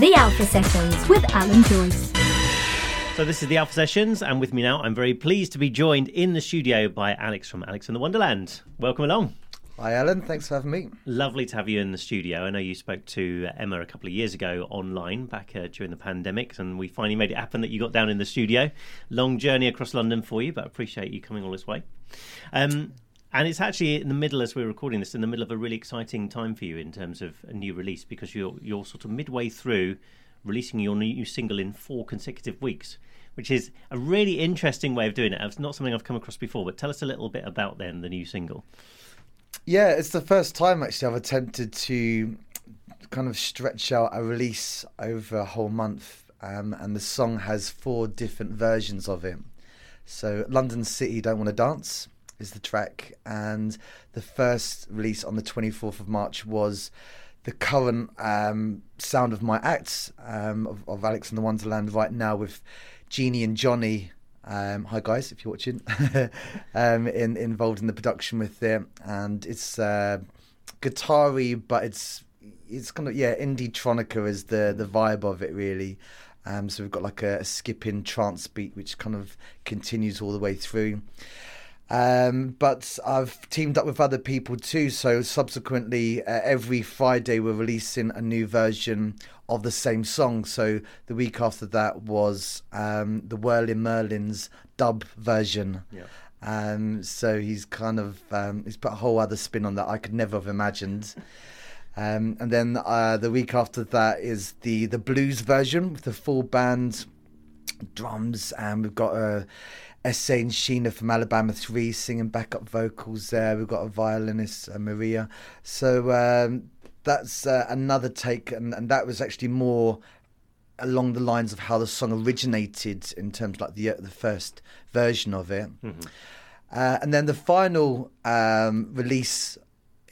The Alpha Sessions with Alan Joyce. So this is the Alpha Sessions, and with me now, I'm very pleased to be joined in the studio by Alex from Alex and the Wonderland. Welcome along. Hi, Alan. Thanks for having me. Lovely to have you in the studio. I know you spoke to Emma a couple of years ago online, back uh, during the pandemic, and we finally made it happen that you got down in the studio. Long journey across London for you, but appreciate you coming all this way. Um, and it's actually in the middle, as we're recording this, in the middle of a really exciting time for you in terms of a new release because you're you're sort of midway through releasing your new single in four consecutive weeks, which is a really interesting way of doing it. It's not something I've come across before. But tell us a little bit about then the new single. Yeah, it's the first time actually I've attempted to kind of stretch out a release over a whole month, um, and the song has four different versions of it. So, London City Don't Want to Dance is the track, and the first release on the 24th of March was the current um, sound of my acts um, of, of, Alex and the Wonderland right now with Jeannie and Johnny. Um, hi guys, if you're watching, um, in, involved in the production with it, and it's uh, guitar-y, but it's it's kind of yeah indie tronica is the the vibe of it really. Um, so we've got like a, a skipping trance beat which kind of continues all the way through. Um, but I've teamed up with other people too. So subsequently, uh, every Friday we're releasing a new version of the same song. So the week after that was um, the Whirling Merlins dub version. Yeah. Um, so he's kind of um, he's put a whole other spin on that I could never have imagined. Um, and then uh, the week after that is the the blues version with the full band drums, and we've got a Essay and Sheena from Alabama 3 singing backup vocals there. We've got a violinist, uh, Maria. So um, that's uh, another take, and, and that was actually more along the lines of how the song originated in terms of like the uh, the first version of it. Mm-hmm. Uh, and then the final um, release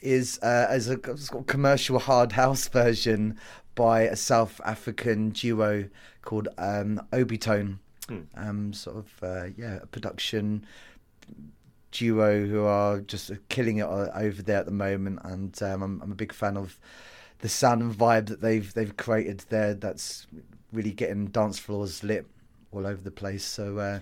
is uh, as a commercial hard house version by a South African duo called um, Obitone. Hmm. Um, sort of uh, yeah, a production duo who are just killing it over there at the moment, and um, I'm, I'm a big fan of the sound and vibe that they've they've created there. That's really getting dance floors lit all over the place. So uh,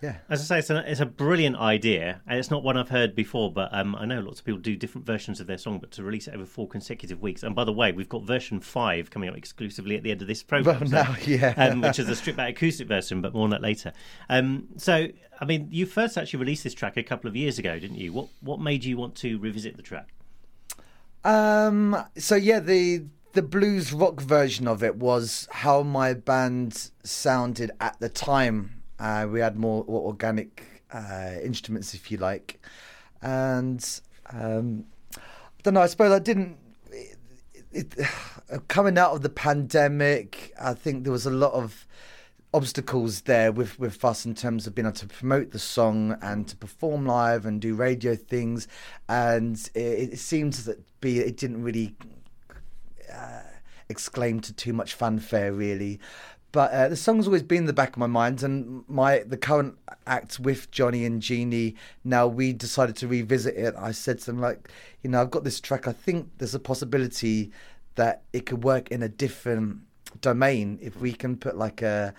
yeah. As I say, it's a, it's a brilliant idea, and it's not one I've heard before. But um, I know lots of people do different versions of their song, but to release it over four consecutive weeks. And by the way, we've got version five coming up exclusively at the end of this program, well, now, yeah, um, which is a stripped back acoustic version, but more on that later. Um, so, I mean, you first actually released this track a couple of years ago, didn't you? What what made you want to revisit the track? Um. So yeah, the the blues rock version of it was how my band sounded at the time uh, we had more organic uh, instruments, if you like, and um, I don't know. I suppose I didn't. It, it, coming out of the pandemic, I think there was a lot of obstacles there with with us in terms of being able to promote the song and to perform live and do radio things, and it, it seemed to be it didn't really. Uh, exclaim to too much fanfare really but uh, the song's always been in the back of my mind, and my the current act with Johnny and Jeannie. Now we decided to revisit it. I said to them like, you know, I've got this track. I think there's a possibility that it could work in a different domain if we can put like a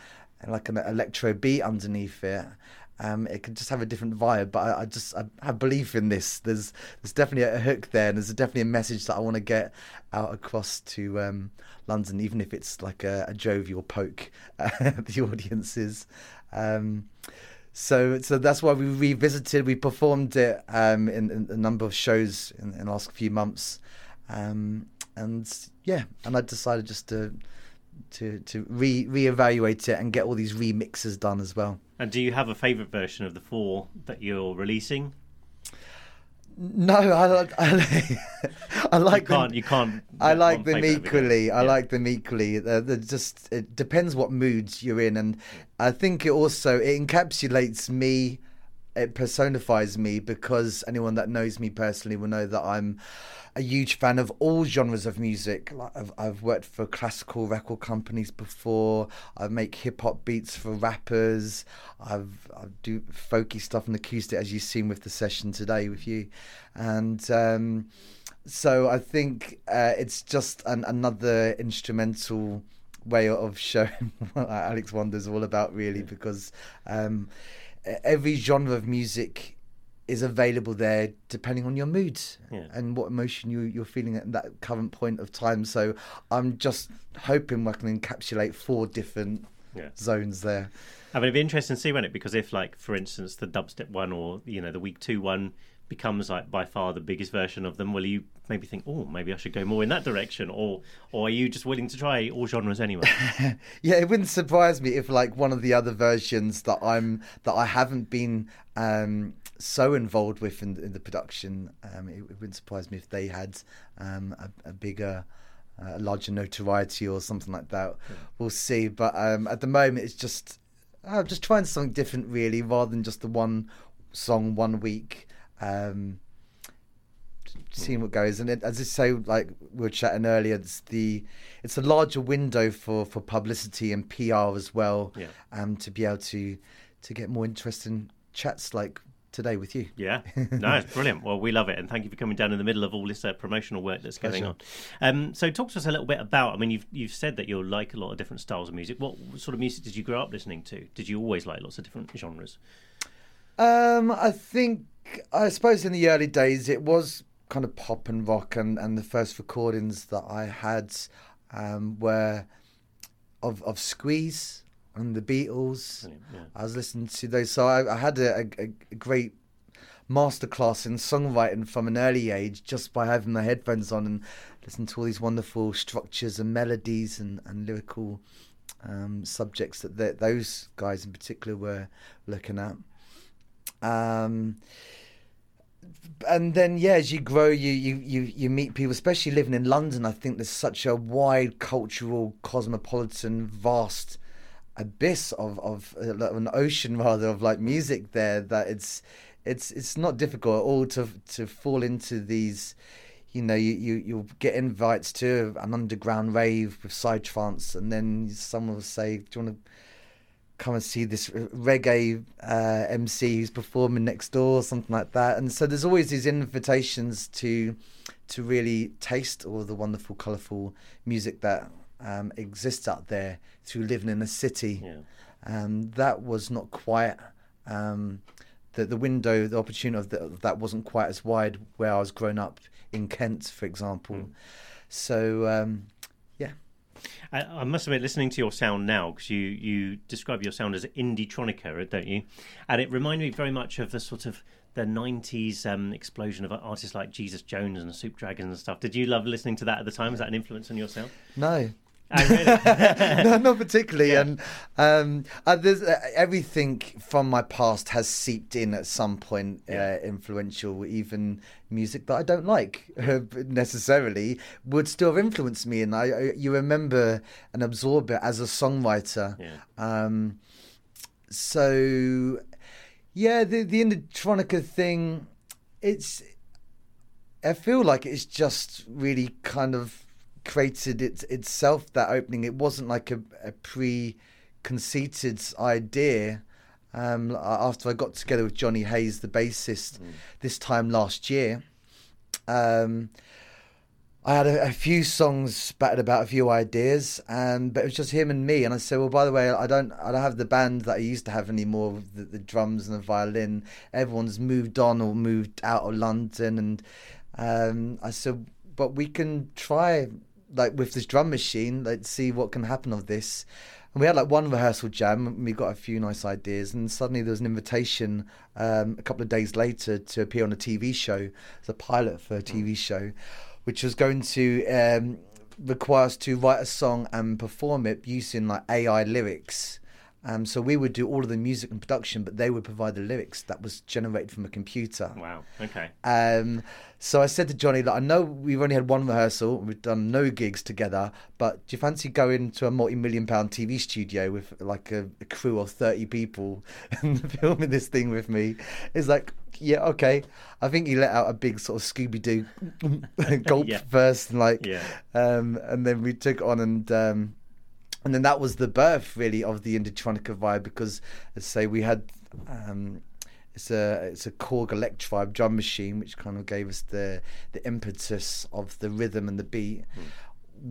like an electro beat underneath it um, it could just have a different vibe. But I, I, just I have belief in this. There's there's definitely a hook there, and there's definitely a message that I want to get out across to um, London, even if it's like a, a jovial poke at the audiences. Um, so so that's why we revisited. We performed it um, in, in, a number of shows in, in the last few months, um, and yeah, and I decided just to to to re reevaluate it and get all these remixes done as well. And do you have a favourite version of the four that you're releasing? No, I like. I like, I like you can't. Them, you can't. I like them equally. I like them equally. They're, they're just. It depends what moods you're in, and I think it also it encapsulates me. It personifies me because anyone that knows me personally will know that I'm a huge fan of all genres of music. Like I've, I've worked for classical record companies before. I make hip hop beats for rappers. I've I do folky stuff and acoustic, as you've seen with the session today with you, and. Um, so I think uh, it's just an, another instrumental way of showing what Alex Wonder is all about, really, because um, every genre of music is available there depending on your mood Yeah. and what emotion you, you're feeling at that current point of time. So I'm just hoping I can encapsulate four different Yeah. zones there. I mean, it'd be interesting to see when it because if, like, for instance, the dubstep one or you know the week two one becomes like by far the biggest version of them, will you maybe think, oh, maybe I should go more in that direction, or or are you just willing to try all genres anyway? Yeah, it wouldn't surprise me if like one of the other versions that I'm that I haven't been um, so involved with in, in the production. Um, it, it wouldn't surprise me if they had um, a, a bigger. Uh, a larger notoriety or something like that. We'll see. But um, at the moment, it's just I'm just trying something different, really, rather than just the one song one week. Um, seeing what goes. And it, as I say, like we were chatting earlier, it's the it's a larger window for for publicity and PR as well. Yeah. Um, to be able to to get more interesting chats like today with you. Yeah, no, it's brilliant. Well, we love it, and thank you for coming down in the middle of all this uh, promotional work that's going on. Um, so, talk to us a little bit about. I mean, you've you've said that you like a lot of different styles of music. What sort of music did you grow up listening to? Did you always like lots of different genres? Um, I think I suppose in the early days it was kind of pop and rock, and, and the first recordings that I had um, were of of Squeeze and the Beatles. Yeah. I was listening to those, so I, I had a, a, a great masterclass in songwriting from an early age just by having my headphones on and listening to all these wonderful structures and melodies and, and lyrical um, subjects that th those guys in particular were looking at. Um, and then yeah, as you grow, you, you you you meet people, especially living in London. I think there's such a wide cultural, cosmopolitan, vast abyss of of uh, an ocean rather of like music there that it's it's it's not difficult at all to to fall into these. You know, you, you you'll get invites to an underground rave with psytrance, and then someone will say, "Do you want to?" Come and see this reggae uh, MC who's performing next door, or something like that. And so there's always these invitations to to really taste all the wonderful, colourful music that um, exists out there through living in a city. Yeah. Um, that was not quite um, the the window, the opportunity of the, that wasn't quite as wide where I was growing up in Kent, for example. So um. I, I must admit, listening to your sound now, because you, you describe your sound as indie tronica, don't you? And it reminded me very much of the sort of the 90s um, explosion of artists like Jesus Jones and Soup Dragons and stuff. Did you love listening to that at the time? Was that an influence on your sound? No, Oh, really? no, not particularly. Yeah. And um, uh, there's uh, everything from my past has seeped in at some point. Yeah. Uh, influential, even music that I don't like uh, necessarily would still have influenced me. And I, I you remember and absorb it as a songwriter. Yeah. Um, so yeah, the the Indie thing, it's. I feel like it's just really kind of created it itself that opening. It wasn't like a, a pre-conceited idea. Um, after I got together with Johnny Hayes, the bassist, this time last year, um, I had a, a few songs batted about, a few ideas, and but it was just him and me. And I said, "Well, by the way, I don't, I don't have the band that I used to have anymore. With the, the drums and the violin. Everyone's moved on or moved out of London." And um, I said, "But we can try, like with this drum machine, like see what can happen of this." And we had like one rehearsal jam, and we got a few nice ideas, and suddenly there was an invitation um, a couple of days later to appear on a TV show as a pilot for a TV show, which was going to um, require us to write a song and perform it using like AI lyrics. Um, so we would do all of the music and production, but they would provide the lyrics that was generated from a computer. wow. Okay. Um, so I said to Johnny, like, I know we've only had one rehearsal, we've done no gigs together, but do you fancy going to a multi-million pound TV studio with like a, a crew of 30 people and filming this thing with me? It's like, yeah, okay. I think he let out a big sort of Scooby-Doo gulp Yeah. first, and like, Yeah. um, and then we took it on and um, and then that was the birth really of the Indietronica vibe because as I say we had um, it's a it's a Korg Electribe drum machine which kind of gave us the the impetus of the rhythm and the beat.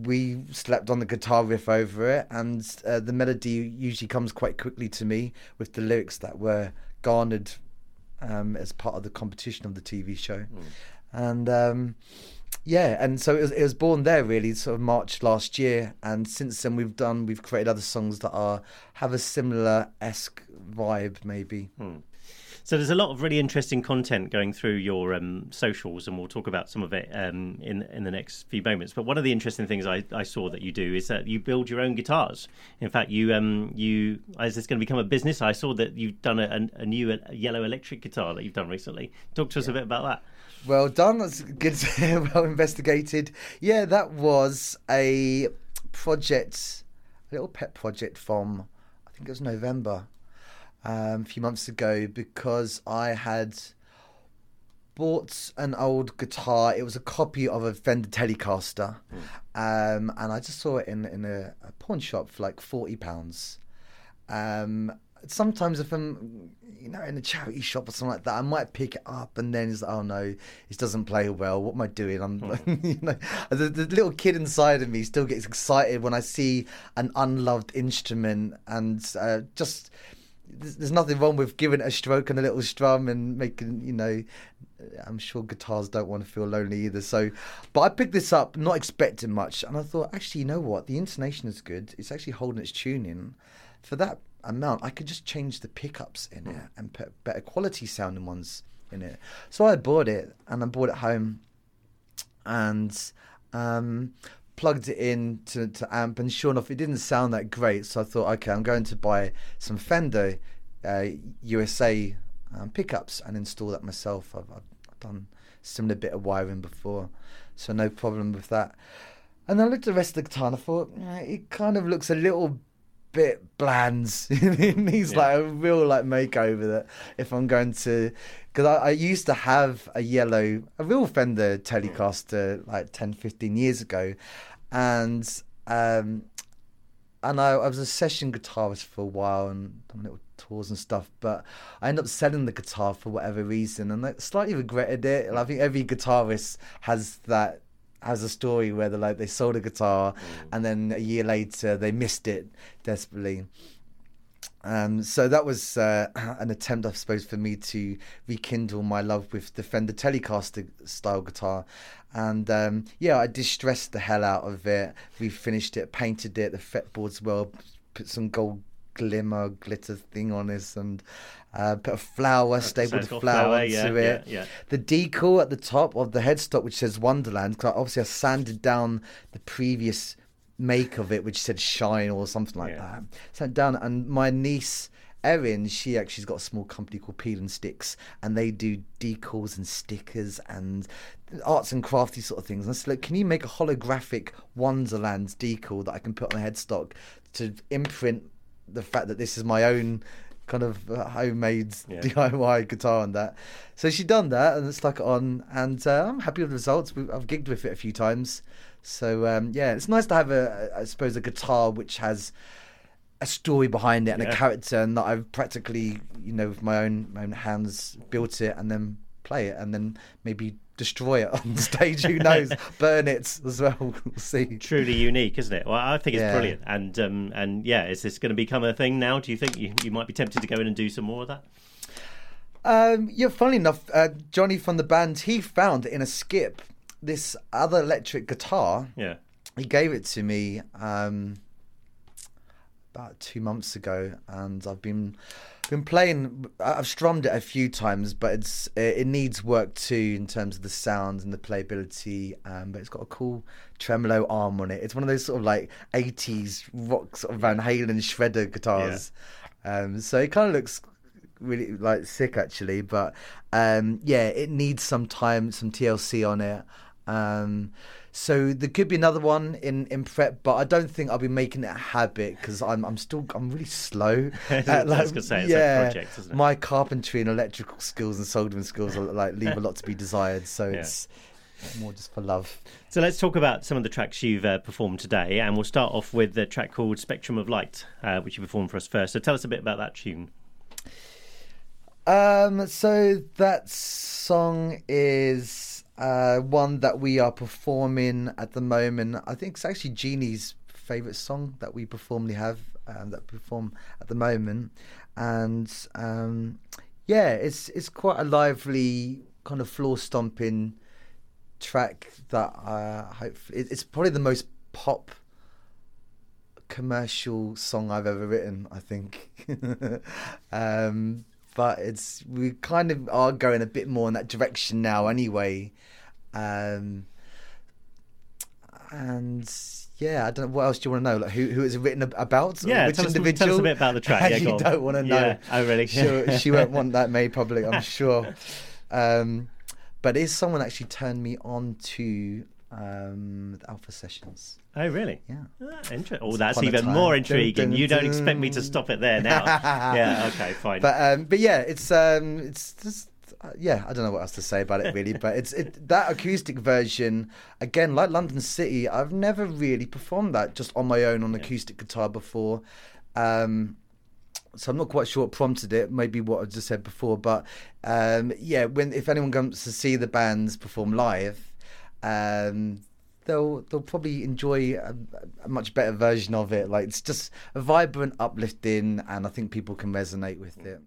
We slept on the guitar riff over it, and uh, the melody usually comes quite quickly to me with the lyrics that were garnered um, as part of the competition of the TV show, and. Um, yeah, and so it was, it was born there really, sort of March last year, and since then we've done we've created other songs that are have a similar esque vibe maybe. So there's a lot of really interesting content going through your um, socials, and we'll talk about some of it um, in in the next few moments. But one of the interesting things I, I saw that you do is that you build your own guitars. In fact, you um you is this going to become a business? I saw that you've done a, a, a new yellow electric guitar that you've done recently. Talk to us a bit about that. Well done. That's good. well investigated. Yeah, that was a project, a little pet project from I think it was November, um, a few months ago, because I had bought an old guitar. It was a copy of a Fender Telecaster, um, and I just saw it in in a, a pawn shop for like forty pounds. Um, sometimes if I'm, you know, in a charity shop or something like that, I might pick it up and then it's oh no, it doesn't play well. What am I doing? I'm, you know, the, the little kid inside of me still gets excited when I see an unloved instrument and uh, just. There's, there's nothing wrong with giving it a stroke and a little strum and making, you know, I'm sure guitars don't want to feel lonely either. So, but I picked this up not expecting much, and I thought, actually, you know what? The intonation is good. It's actually holding its tuning. For that amount, I could just change the pickups in it and put better quality sounding ones in it. So I bought it and I bought it home and um, plugged it in to, to amp. And sure enough, it didn't sound that great. So I thought, okay, I'm going to buy some Fender uh, USA um, pickups and install that myself. I've, I've done similar bit of wiring before, so no problem with that. And I looked at the rest of the guitar and I thought, "Yeah, it kind of looks a little bit bland. it needs Yeah. like a real like makeover. That if I'm going to, because I, I used to have a yellow, a real Fender Telecaster like 10, 15 years ago, and um, and I, I was a session guitarist for a while and done little tours and stuff. But I ended up selling the guitar for whatever reason, and I slightly regretted it. And I think every guitarist has that has a story where they like they sold a guitar, and then a year later they missed it desperately. Um, so that was uh, an attempt, I suppose, for me to rekindle my love with the Fender Telecaster style guitar. And um, yeah, I distressed the hell out of it. We finished it, painted it, the fretboards well, put some gold glimmer, glitter thing on this, and uh, put a flower, stapled a flower flower, onto yeah, it. yeah, yeah. The decal at the top of the headstock, which says Wonderland, 'cause obviously I sanded down the previous make of it, which said Shine or something like that. Sat down, and my niece Erin, she actually's got a small company called Peel and Sticks, and they do decals and stickers and arts and crafty sort of things. And I said, look, can you make a holographic Wonderland decal that I can put on a headstock to imprint the fact that this is my own kind of uh, homemade Yeah. DIY guitar and that. So she done that and stuck it on, and uh, I'm happy with the results. I've gigged with it a few times, so um, yeah, it's nice to have a, I suppose, a guitar which has a story behind it and Yeah. a character, and that I've practically, you know, with my own my own hands built it and then play it, and then maybe destroy it on stage. Who knows? Burn it as well. We'll see. Truly unique, isn't it? Well, I think it's Yeah. brilliant, and um, and yeah, is this going to become a thing now? Do you think you, you might be tempted to go in and do some more of that? Um, yeah, funnily enough, uh, Johnny from the band, he found in a skip this other electric guitar. Yeah, He gave it to me um, about two months ago, and I've been been playing. I've strummed it a few times, but it's it, it needs work too in terms of the sounds and the playability. Um, but it's got a cool tremolo arm on it. It's one of those sort of like '80s rock sort of Van Halen shredder guitars. Um, so it kind of looks really like sick actually but um yeah it needs some time some tlc on it um so there could be another one in in prep but i don't think i'll be making it a habit because i'm i'm still i'm really slow at, gonna say, it's a project, isn't it? my carpentry and electrical skills and soldering skills are, like leave a lot to be desired so Yeah. it's more just for love So let's talk about some of the tracks you've uh, performed today, and we'll start off with the track called "Spectrum of Light," uh, which you performed for us first. So tell us a bit about that tune. Um, so that song is uh, one that we are performing at the moment. I think it's actually Jeannie's favourite song that we performly have um, that perform at the moment, and um, yeah, it's it's quite a lively kind of floor stomping track that uh, hopefully it's probably the most pop commercial song I've ever written. I think, um, but it's we kind of are going a bit more in that direction now, anyway. Um, and yeah, I don't know what else do you want to know. Like who who it's written about? Yeah, which tell us, tell us a bit about the track. Yeah, you don't want to know. Yeah, oh really? Sure, she won't want that made public, I'm sure. Um, but is someone actually turned me on to um, the Alpha Sessions? Oh really? Yeah. Ah, Inter- oh, that's even more Dun, intriguing. dun, you don't dun. expect me to stop it there now. yeah. Okay. Fine. But um, but yeah, it's um, it's just uh, yeah, I don't know what else to say about it really. but it's it that acoustic version again, like London City. I've never really performed that just on my own on acoustic guitar before. Um, so I'm not quite sure what prompted it. Maybe what I just said before, but um, yeah, when if anyone comes to see the bands perform live, um, they'll they'll probably enjoy a, a much better version of it. Like it's just a vibrant, uplifting, and I think people can resonate with it.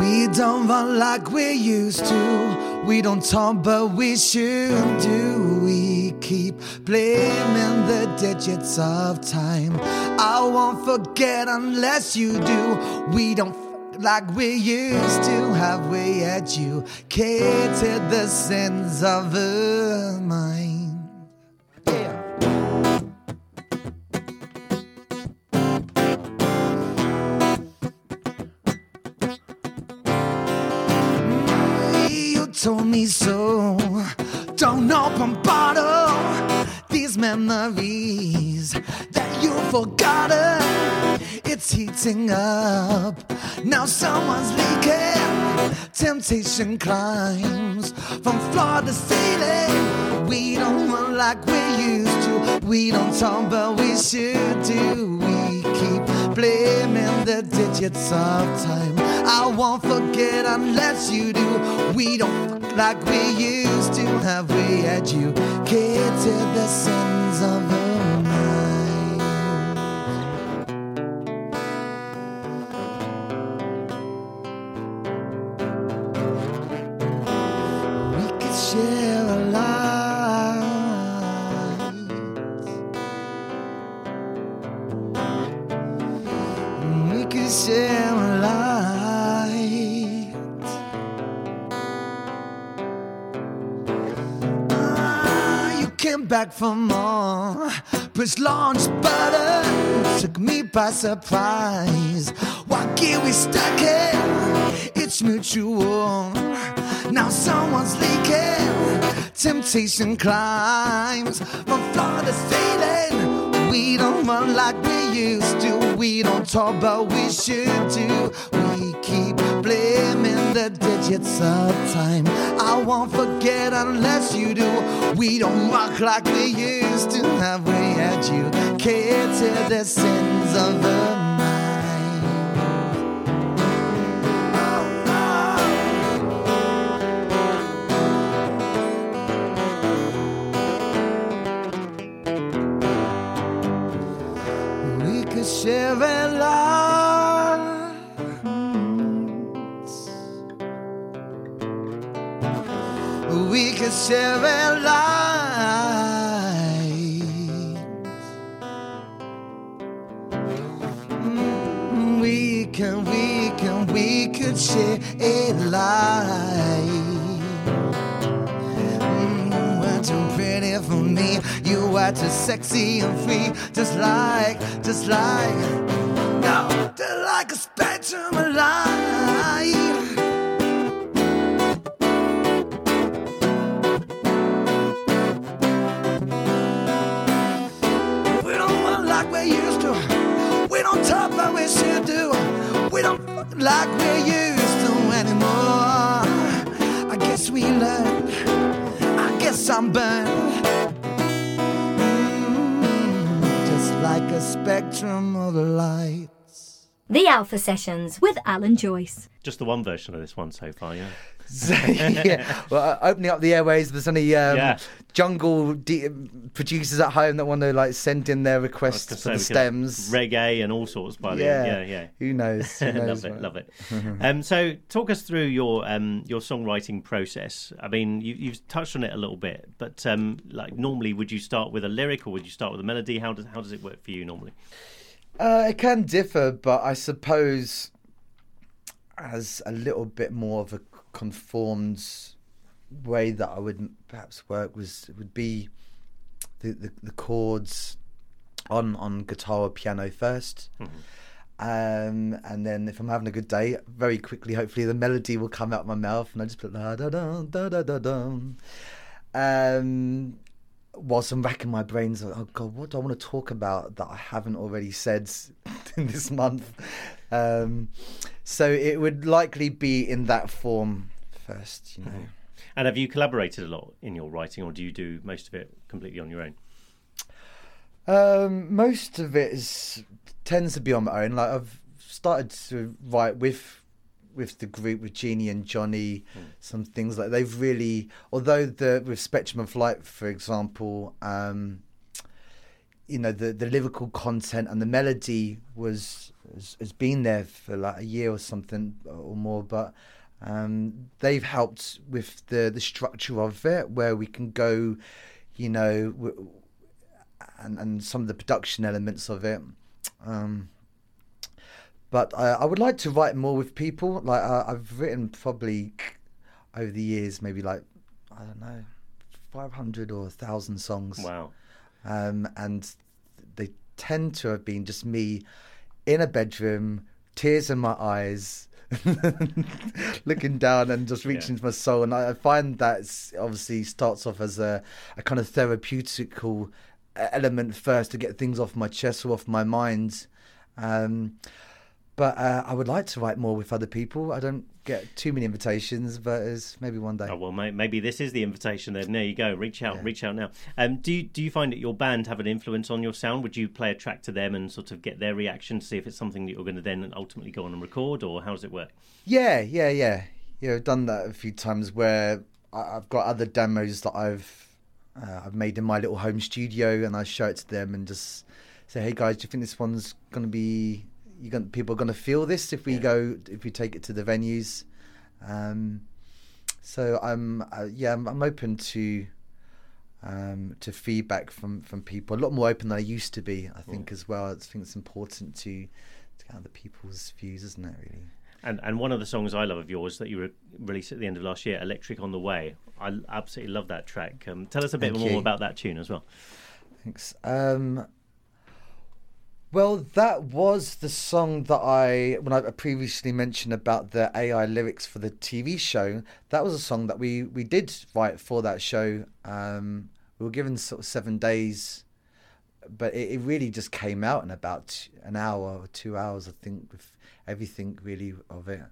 We don't run like we used to. We don't talk, but we should do. We keep blaming the digits of time. I won't forget unless you do. We don't like we used to. Have we educated the sins of the mind? Yeah. You told me so. Don't open bottle. Memories that you've forgotten. It's heating up. Now someone's leaking. Temptation climbs from floor to ceiling. We don't run like we used to. We don't talk, but we should do. We keep blaming the digits of time. I won't forget unless you do. We don't like we used to. Have we had you educated the sins of the back for more. Push launch button took me by surprise. Why get we stuck here? It's mutual. Now someone's leaking. Temptation climbs from floor to ceiling. We don't run like we used to. We don't talk, but we should do. We keep the digits of time. I won't forget unless you do. We don't rock like we used to. Have we educated the sins of the sexy and free, just like, just like, spectrum of lights. The Alpha Sessions with Alan Joyce. Just the one version of this one so far, yeah. So, yeah, well, uh, opening up the airways. There's any um, Yeah. jungle de- producers at home that want to like send in their requests for say the we could have stems. reggae and all sorts by the yeah, yeah, yeah. Who knows? Who knows love it, love it. um, so, talk us through your um, your songwriting process. I mean, you, you've touched on it a little bit, but um, like normally, would you start with a lyric or would you start with a melody? How does how does it work for you normally? Uh, it can differ, but I suppose as a little bit more of a conformed way that I would perhaps work was would be the, the, the chords on on guitar or piano 1st Um, and then if I'm having a good day, very quickly, hopefully the melody will come out of my mouth, and I just put da da da da da da. Um, whilst I'm racking my brains, like, oh god, what do I want to talk about that I haven't already said in this month? Um, so it would likely be in that form first, you know. And have you collaborated a lot in your writing, or do you do most of it completely on your own? Um, most of it is tends to be on my own. Like I've started to write with with the group with Jeannie and Johnny, some things like they've really. Although the with Spectrum of Light, for example, um, you know the the lyrical content and the melody was has, has been there for like a year or something or more, but. Um, they've helped with the the structure of it, where we can go, you know, w- and, and some of the production elements of it. Um, but I, I would like to write more with people. Like I, I've written probably over the years, maybe like I don't know, five hundred or thousand songs. Wow. Um, and they tend to have been just me in a bedroom, tears in my eyes. looking down and just reaching Yeah. to my soul and I, I find that obviously starts off as a, a kind of therapeutical element first to get things off my chest or off my mind um, but uh, I would like to write more with other people. I don't get too many invitations, but it's maybe one day. Oh well, maybe this is the invitation. Then there you go. Reach out, Yeah. reach out now. Um, do you, do you find that your band have an influence on your sound? Would you play a track to them and sort of get their reaction to see if it's something that you're going to then ultimately go on and record, or how does it work? Yeah, yeah, yeah. Yeah, I've done that a few times where I've got other demos that I've uh, I've made in my little home studio, and I show it to them and just say, "Hey guys, do you think this one's going to be? You going people are going to feel this if we Yeah. go if we take it to the venues?" Um, so I'm uh, yeah, I'm, I'm open to um, to feedback from from people. A lot more open than I used to be. I think as well. I think it's important to to get other people's views, isn't it? Really. And and one of the songs I love of yours that you re- released at the end of last year, "Electric on the Way." I absolutely love that track. Um, tell us a bit Thank more you. about that tune as well. Thanks. Um, well, that was the song that I, when I previously mentioned about the AI lyrics for the TV show, that was a song that we, we did write for that show. Um, we were given sort of seven days, but it, it really just came out in about an hour or two hours, I think, with everything really of it.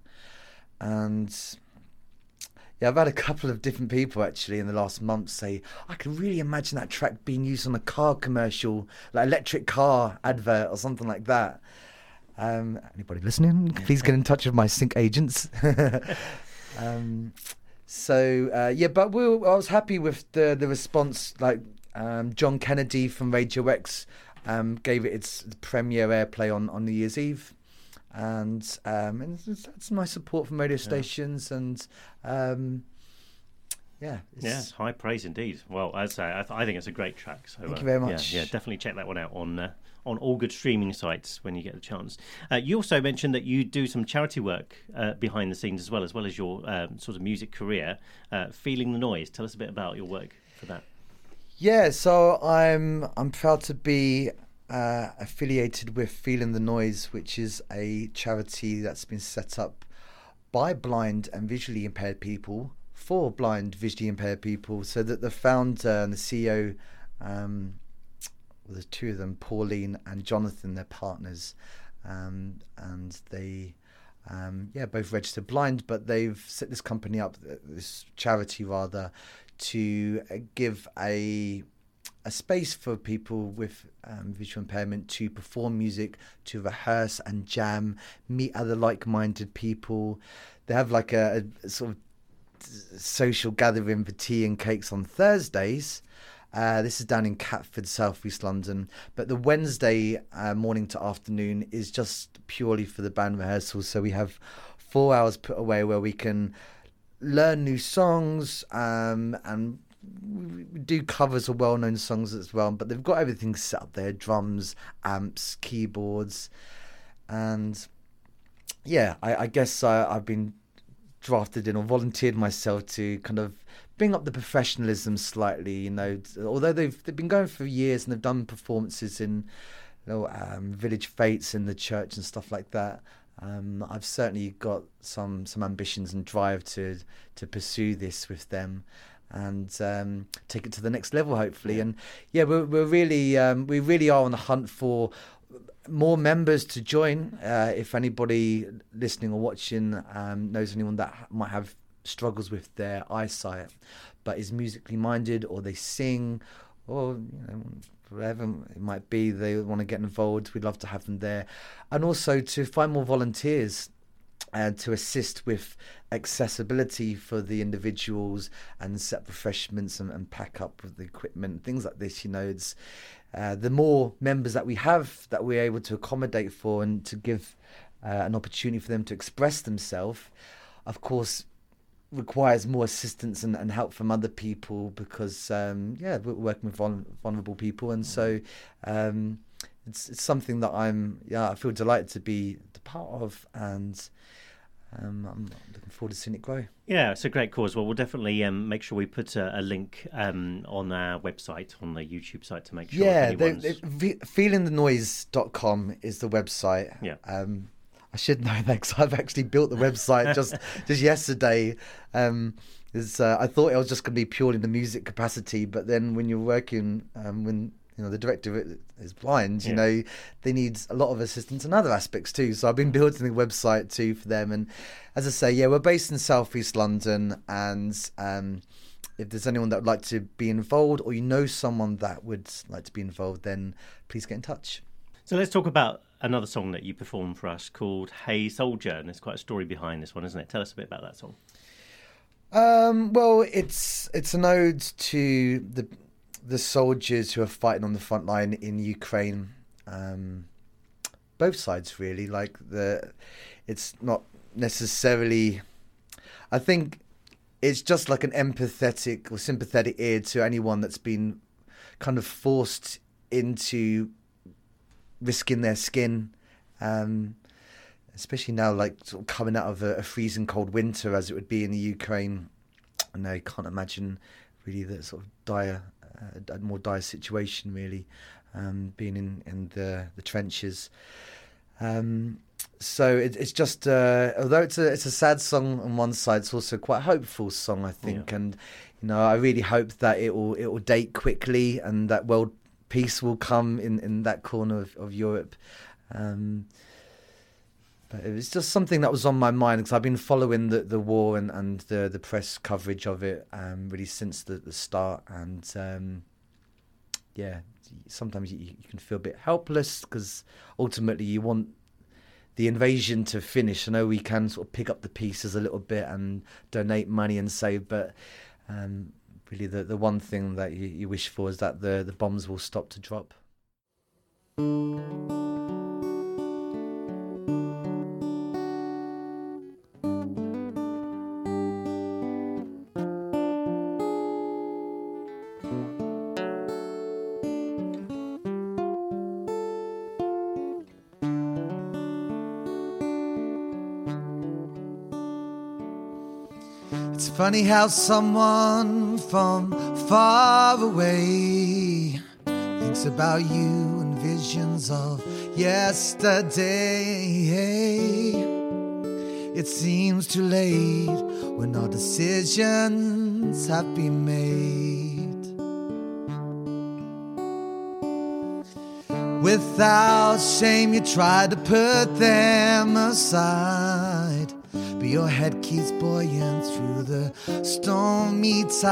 And yeah, I've had a couple of different people actually in the last month say, I can really imagine that track being used on a car commercial, like electric car advert or something like that. Um, anybody listening, please get in touch with my sync agents. um, so uh, yeah, but we were, I was happy with the the response. Like um, John Kennedy from Radio X um, gave it its premiere airplay on on New Year's Eve and um, and it's- that's my support from radio stations and um, yeah, it's, Yeah, high praise indeed. Well, as I say, I, th- I think it's a great track. So, Thank uh, you very yeah, much. Yeah, definitely check that one out on uh, on all good streaming sites when you get the chance. Uh, you also mentioned that you do some charity work uh, behind the scenes as well, as well as your um, sort of music career. Uh, Feeling the noise. Tell us a bit about your work for that. Yeah, so I'm I'm proud to be uh, affiliated with Feeling the Noise, which is a charity that's been set up by blind and visually impaired people for blind visually impaired people. So that the founder and the CEO, um, well, there's two of them, Pauline and Jonathan, they're partners, um, and they. Um, yeah, both registered blind, but they've set this company up, this charity rather, to give a a space for people with um, visual impairment to perform music, to rehearse and jam, meet other like-minded people. They have like a, a sort of social gathering for tea and cakes on Thursdays. Uh, this is down in Catford, South East London. But the Wednesday uh, morning to afternoon is just purely for the band rehearsals. So we have four hours put away where we can learn new songs um, and do covers of well-known songs as well. But they've got everything set up there: drums, amps, keyboards, and yeah, I, I guess I, I've been drafted in or volunteered myself to kind of bring up the professionalism slightly. You know, although they've they've been going for years and they've done performances in know, um, village fetes in the church and stuff like that. Um, I've certainly got some some ambitions and drive to to pursue this with them and um, take it to the next level, hopefully. Yeah. And yeah, we're we're really um, we really are on the hunt for more members to join. Uh, if anybody listening or watching um, knows anyone that might have struggles with their eyesight, but is musically minded, or they sing, or you know, whatever it might be, they want to get involved. We'd love to have them there, and also to find more volunteers and to assist with accessibility for the individuals and set refreshments and, and pack up with the equipment, things like this. You know, it's uh, the more members that we have that we're able to accommodate for and to give uh, an opportunity for them to express themselves, of course, requires more assistance and, and help from other people because um, yeah we're working with vulnerable people and so um, it's, it's something that I'm yeah I feel delighted to be the part of and um, I'm looking forward to seeing it grow. Yeah, it's a great cause. Well, we'll definitely um, make sure we put a, a link um, on our website, on the YouTube site to make sure. Yeah, feelingthenoise.com is the website. Yeah. Um, I should know that because I've actually built the website just just yesterday. Um, uh, I thought it was just going to be purely in the music capacity, but then when you're working, um, when you know the director is blind, you yeah. know they need a lot of assistance in other aspects too. So I've been building the website too for them. And as I say, yeah, we're based in Southeast London, and um, if there's anyone that would like to be involved, or you know someone that would like to be involved, then please get in touch. So let's talk about another song that you performed for us called Hey Soldier, and there's quite a story behind this one, isn't it? Tell us a bit about that song. Um, well, it's it's an ode to the the soldiers who are fighting on the front line in Ukraine. Um, both sides, really. Like the, it's not necessarily. I think it's just like an empathetic or sympathetic ear to anyone that's been kind of forced into risking their skin, um, especially now, like sort of coming out of a, a, freezing cold winter as it would be in the Ukraine. And I can't imagine really the sort of dire, a more dire situation, really, um, being in, in the, the trenches. Um, so it, it's just uh, although it's a it's a sad song on one side, it's also quite a hopeful song, I think. Yeah. And you know, I really hope that it will it will date quickly and that world peace will come in, in that corner of, of Europe. Um, but it was just something that was on my mind because I've been following the, the war and, and the, the press coverage of it um, really since the, the start. And um, yeah, sometimes you, you, can feel a bit helpless because ultimately you want the invasion to finish. I know we can sort of pick up the pieces a little bit and donate money and save, but um, really the, the one thing that you, you wish for is that the, the bombs will stop to drop. Funny how someone from far away thinks about you and visions of yesterday. It seems too late when all decisions have been made. Without shame, you try to put them aside your head keeps buoyant through the stormy tides.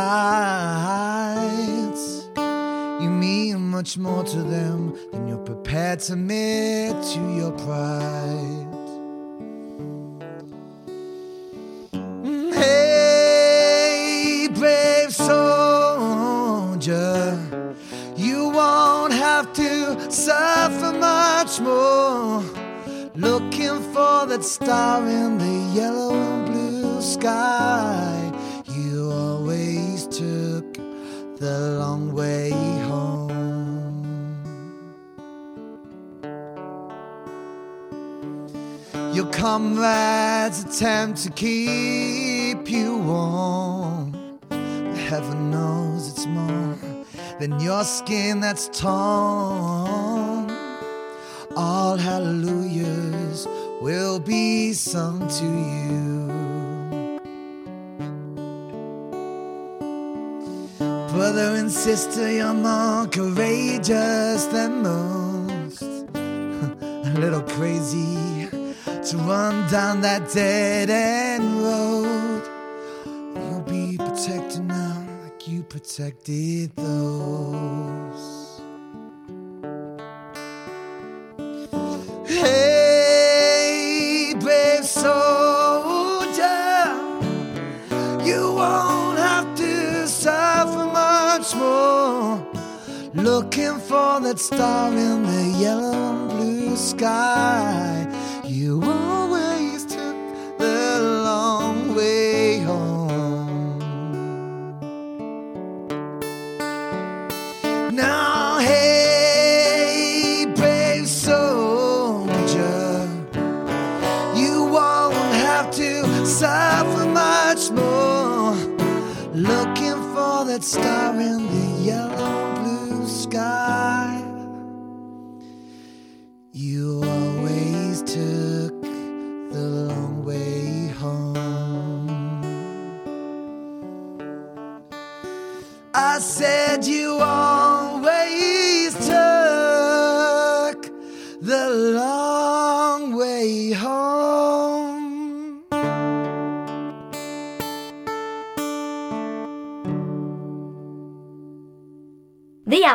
You mean much more to them than you're prepared to admit to your pride. Hey, brave soldier, you won't have to suffer much more. Looking for that star in the yellow and blue sky. You always took the long way home. Your comrades attempt to keep you warm. Heaven knows it's more than your skin that's torn. All hallelujahs will be sung to you. Brother and sister, you're more courageous than most. A little crazy to run down that dead end road. You'll be protected now, like you protected those. Looking for that star in the yellow and blue sky.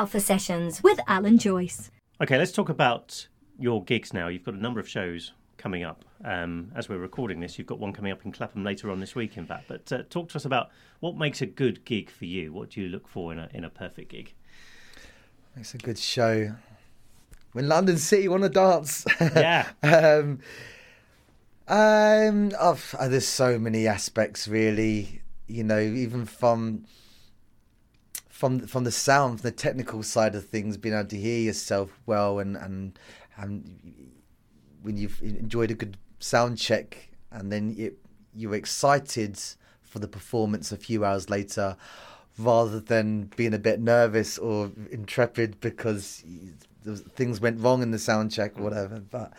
Alpha Sessions with Alan Joyce. Okay, let's talk about your gigs now. You've got a number of shows coming up. Um, as we're recording this, you've got one coming up in Clapham later on this week, in fact. But uh, talk to us about what makes a good gig for you. What do you look for in a in a perfect gig? It's a good show. When London City want to dance. Yeah. um, um, oh, there's so many aspects, really. You know, even from from from the sound, from the technical side of things, being able to hear yourself well, and and and when you've enjoyed a good sound check, and then it, you're excited for the performance a few hours later, rather than being a bit nervous or intrepid because things went wrong in the sound check or whatever. But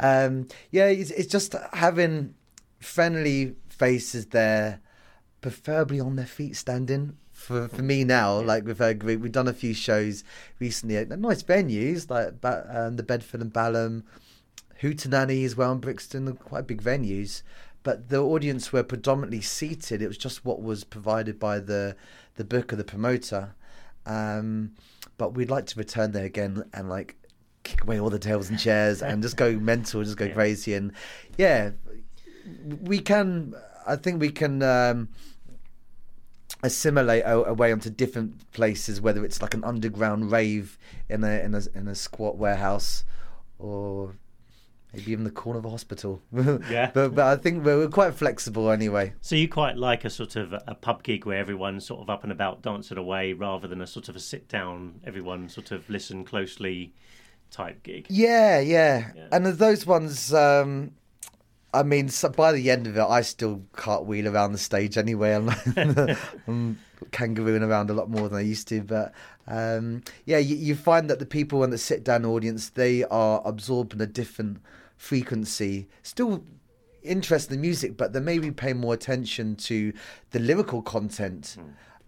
um, yeah, it's, it's just having friendly faces there, preferably on their feet standing. For, for me now, like with our group, we've done a few shows recently at nice venues like um, the Bedford and Balham, Hootenanny as well in Brixton, quite big venues. But the audience were predominantly seated. It was just what was provided by the the book of the promoter. Um, but we'd like to return there again and like kick away all the tables and chairs and just go mental, just go Yeah. crazy. And yeah, we can. I think we can. Um, assimilate a- away onto different places, whether it's like an underground rave in a in a in a squat warehouse, or maybe even the corner of a hospital. Yeah. but but I think we're, we're quite flexible anyway. So you quite like a sort of a pub gig where everyone's sort of up and about dancing away, rather than a sort of a sit down, everyone sort of listen closely type gig. Yeah, yeah, Yeah. and those ones. Um, I mean, so by the end of it, I still cartwheel around the stage anyway. I'm, I'm kangarooing around a lot more than I used to. But um, yeah, you, you find that the people in the sit down audience they are absorbed in a different frequency. Still interested in the music, but they maybe pay more attention to the lyrical content.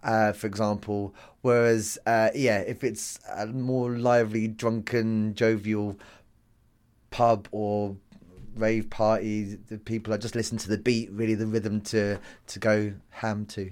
Uh, for example, whereas uh, yeah, if it's a more lively, drunken, jovial pub or rave party, the people are just listening to the beat, really the rhythm to to go ham to.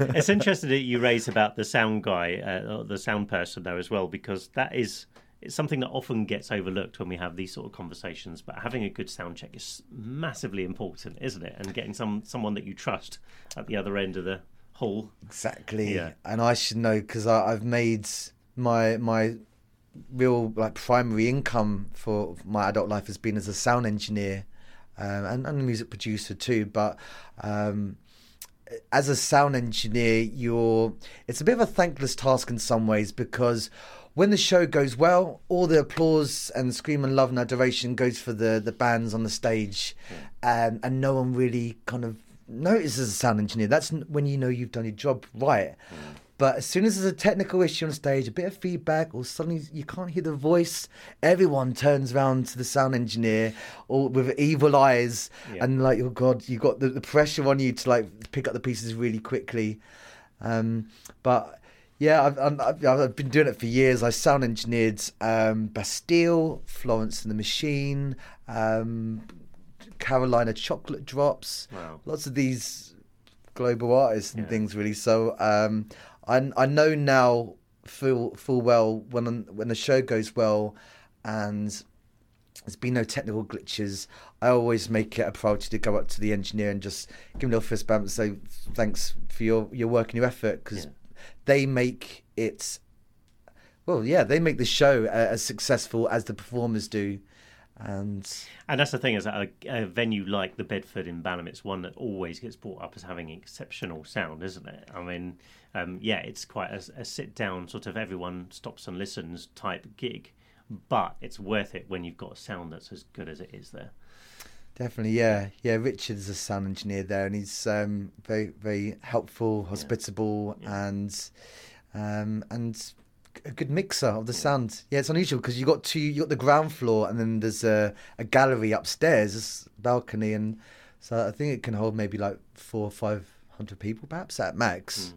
it's interesting that you raise about the sound guy, uh, or the sound person though as well, because that is it's something that often gets overlooked when we have these sort of conversations. But having a good sound check is massively important, isn't it? And getting some someone that you trust at the other end of the hall Exactly. Yeah. And I should know because I've made my my real like primary income for my adult life has been as a sound engineer um, and, and a music producer too. But um, as a sound engineer, you're it's a bit of a thankless task in some ways because when the show goes well, all the applause and scream and love and adoration goes for the the bands on the stage, um, and no one really kind of notices a sound engineer. That's when you know you've done your job right. But as soon as there's a technical issue on stage, a bit of feedback, or suddenly you can't hear the voice, everyone turns around to the sound engineer or with evil eyes, Yeah. and like, oh god, you've got the, the pressure on you to like pick up the pieces really quickly. Um, but yeah, I've, I've, I've I've been doing it for years. I sound engineered um, Bastille, Florence and the Machine, um, Carolina Chocolate Drops, Wow. lots of these global artists and Yeah. things really. So um, I I know now full full well when when the show goes well and there's been no technical glitches. I always make it a priority to go up to the engineer and just give him a little fist bump and say thanks for your your work and your effort because Yeah. they make it. Well, yeah, they make the show uh, as successful as the performers do, and And that's the thing is that a, a venue like the Bedford in Balham, it's one that always gets brought up as having exceptional sound, isn't it? I mean, um, yeah, it's quite a, a sit down sort of everyone stops and listens type gig, but it's worth it when you've got a sound that's as good as it is there. Definitely, yeah, yeah. Richard's a sound engineer there, and he's um, very, very helpful, hospitable, Yeah. and um, and a good mixer of the sound. Yeah, it's unusual because you got two, you got the ground floor, and then there's a, a gallery upstairs, this balcony, and so I think it can hold maybe like four or five hundred people, perhaps at max.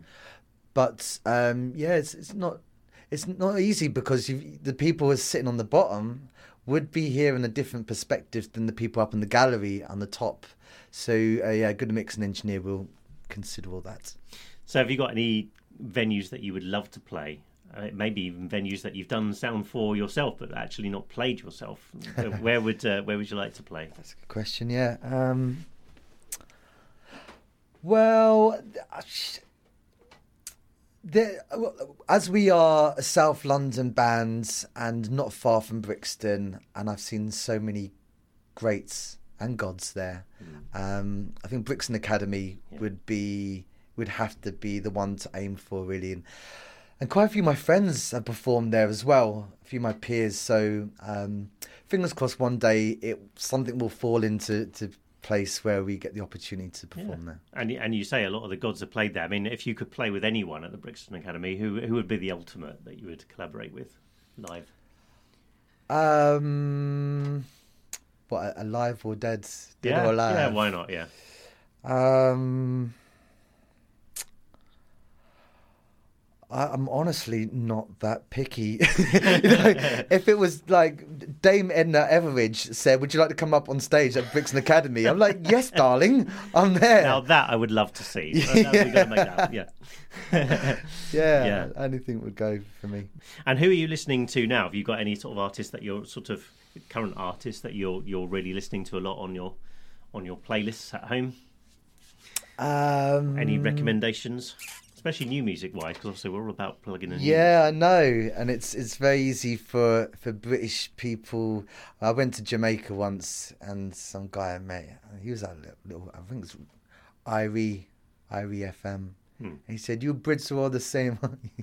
But um, yeah, it's it's not it's not easy because the people who are sitting on the bottom would be hearing a different perspective than the people up in the gallery on the top. So uh, yeah, a good mix and engineer will consider all that. So, have you got any venues that you would love to play? Uh, maybe even venues that you've done sound for yourself, but actually not played yourself. Uh, where would uh, where would you like to play? That's a good question. Yeah. Um, well, there, as we are a South London band and not far from Brixton, and I've seen so many greats and gods there. Um, I think Brixton Academy Yeah. would be would have to be the one to aim for, really. And, and quite a few of my friends have performed there as well. A few of my peers. So um, fingers crossed, one day it something will fall into to place where we get the opportunity to perform there. And and you say a lot of the gods have played there. I mean, if you could play with anyone at the Brixton Academy, who who would be the ultimate that you would collaborate with live? Um, what alive or dead? Dead yeah, or alive? yeah, why not? Yeah, Um, I, I'm honestly not that picky. know, if it was like Dame Edna Everage said, "Would you like to come up on stage at Brixton Academy?" I'm like, "Yes, darling, I'm there." now that I would love to see. That- we're gonna make that, yeah. yeah, Yeah. anything would go for me. And who are you listening to now? Have you got any sort of artists that you're sort of current artists that you're you're really listening to a lot on your on your playlists at home? Um, Any recommendations, especially new music wise? Because obviously we're all about plugging in. Yeah, I know, and it's it's very easy for for British people. I went to Jamaica once, and some guy I met, he was at little, little I think it's Irie, Irie FM. Hmm. He said, "You Brits are all the same.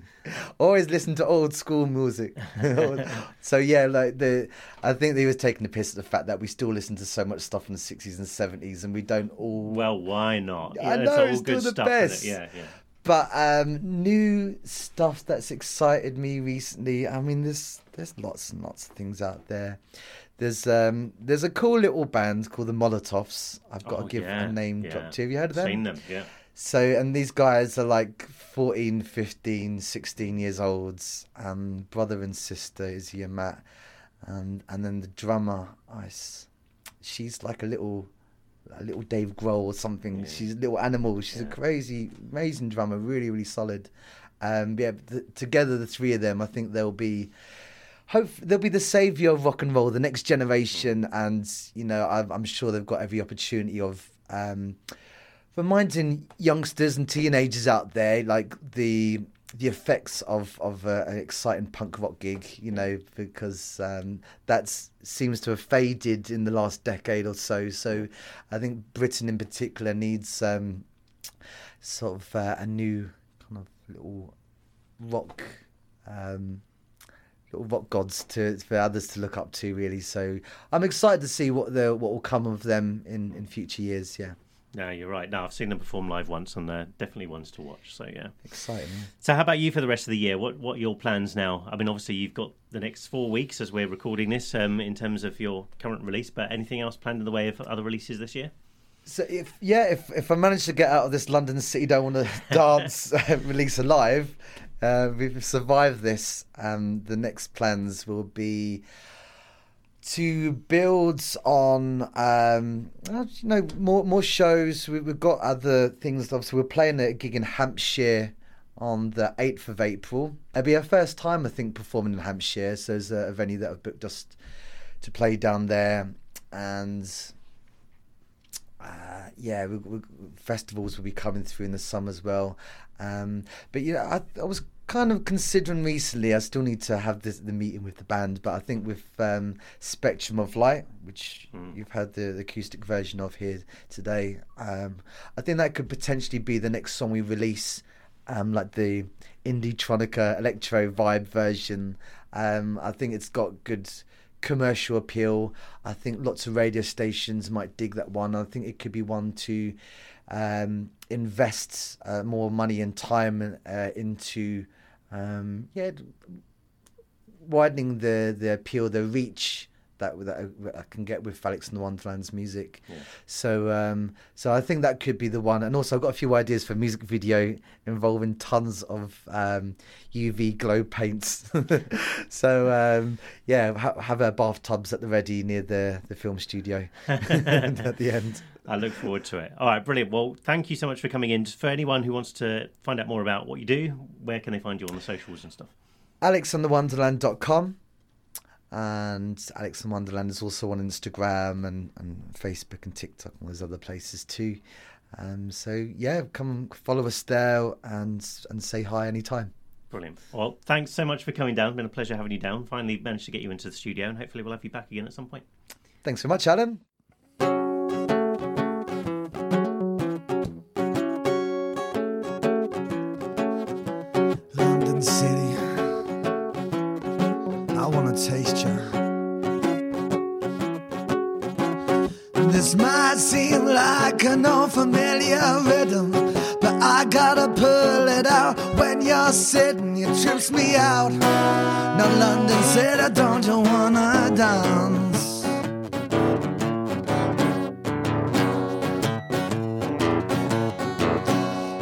Always listen to old school music." so yeah, like the, I think they was taking the piss at the fact that we still listen to so much stuff from the sixties and seventies, and we don't all Well, why not? I it's know, all it's good still the stuff. best. Yeah, yeah. But um, new stuff that's excited me recently. I mean, there's there's lots and lots of things out there. There's um, there's a cool little band called the Molotovs. I've got Oh, to give yeah, a name yeah. drop to. Have you heard of them? Seen them? Yeah. So, and these guys are like 14, 15, 16 years old. Um, brother and sister is and Matt. And, and then the drummer, Ice, she's like a little a little Dave Grohl or something. Yeah. She's a little animal. She's Yeah. a crazy, amazing drummer, really, really solid. Um, yeah, th- together, the three of them, I think they'll be. Hope they'll be the savior of rock and roll, the next generation, and you know I'm, I'm sure they've got every opportunity of um, reminding youngsters and teenagers out there like the the effects of of uh, an exciting punk rock gig, you know, because um, that seems to have faded in the last decade or so. So, I think Britain in particular needs um, sort of uh, a new kind of little rock. Um, rock gods to for others to look up to really so i'm excited to see what the what will come of them in in future years yeah no, you're right. No, I've seen them perform live once, and they're definitely ones to watch. So yeah, exciting. So how about you for the rest of the year? What what are your plans now? I mean, obviously you've got the next four weeks as we're recording this um, in terms of your current release, but anything else planned in the way of other releases this year? So if yeah, if if I manage to get out of this London city, don't want to dance release alive, uh, we've survived this. and the next plans will be to build on um, you know more more shows. We, have got other things. Obviously, we're playing a gig in Hampshire on the eighth of April. It'll be our first time, I think, performing in Hampshire. So there's a, venue that I've booked us to play down there, and uh, yeah, we, we, festivals will be coming through in the summer as well. Um, but you know, I, I was kind of considering recently. I still need to have this, the meeting with the band, but I think with um, Spectrum of Light, which mm. you've had the, the, acoustic version of here today, um, I think that could potentially be the next song we release, um, like the indietronica electro vibe version. Um, I think it's got good commercial appeal. I think lots of radio stations might dig that one. I think it could be one to um, invest uh, more money and time uh, into um, yeah, widening the the appeal, the reach that that I, I can get with Alex and the Wonderland's music. Yeah. So um, so I think that could be the one. And also I've got a few ideas for music video involving tons of um, UV glow paints. so um, yeah, ha- have our bathtubs at the ready near the the film studio at the end. I look forward to it. All right, brilliant. Well, thank you so much for coming in. Just for anyone who wants to find out more about what you do, where can they find you on the socials and stuff? AlexandtheWonderland.com and Alex and Wonderland is also on Instagram and, and Facebook and TikTok and there's other places too. Um, so yeah, come follow us there and and say hi anytime. Brilliant. Well, thanks so much for coming down. It's been a pleasure having you down. Finally managed to get you into the studio and hopefully we'll have you back again at some point. Thanks so much, Alan. You're sitting. You trips me out. Now London said, I "Don't you wanna dance?"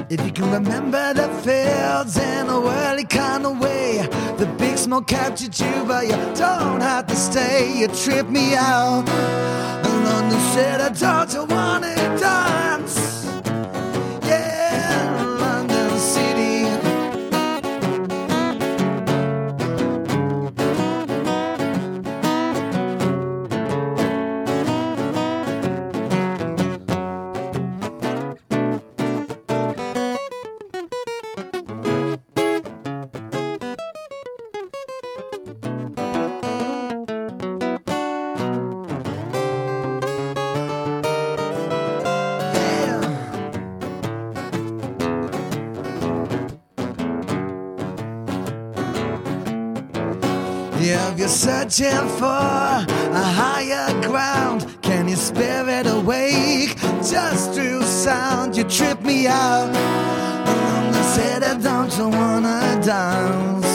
If you can remember the fields in a whirly kind of way, the big smoke captured you, but you don't have to stay. You trip me out. And London said, I don't you want to dance. If you're searching for a higher ground, can your spirit awake? Just through sound, you trip me out. I said, don't you wanna dance?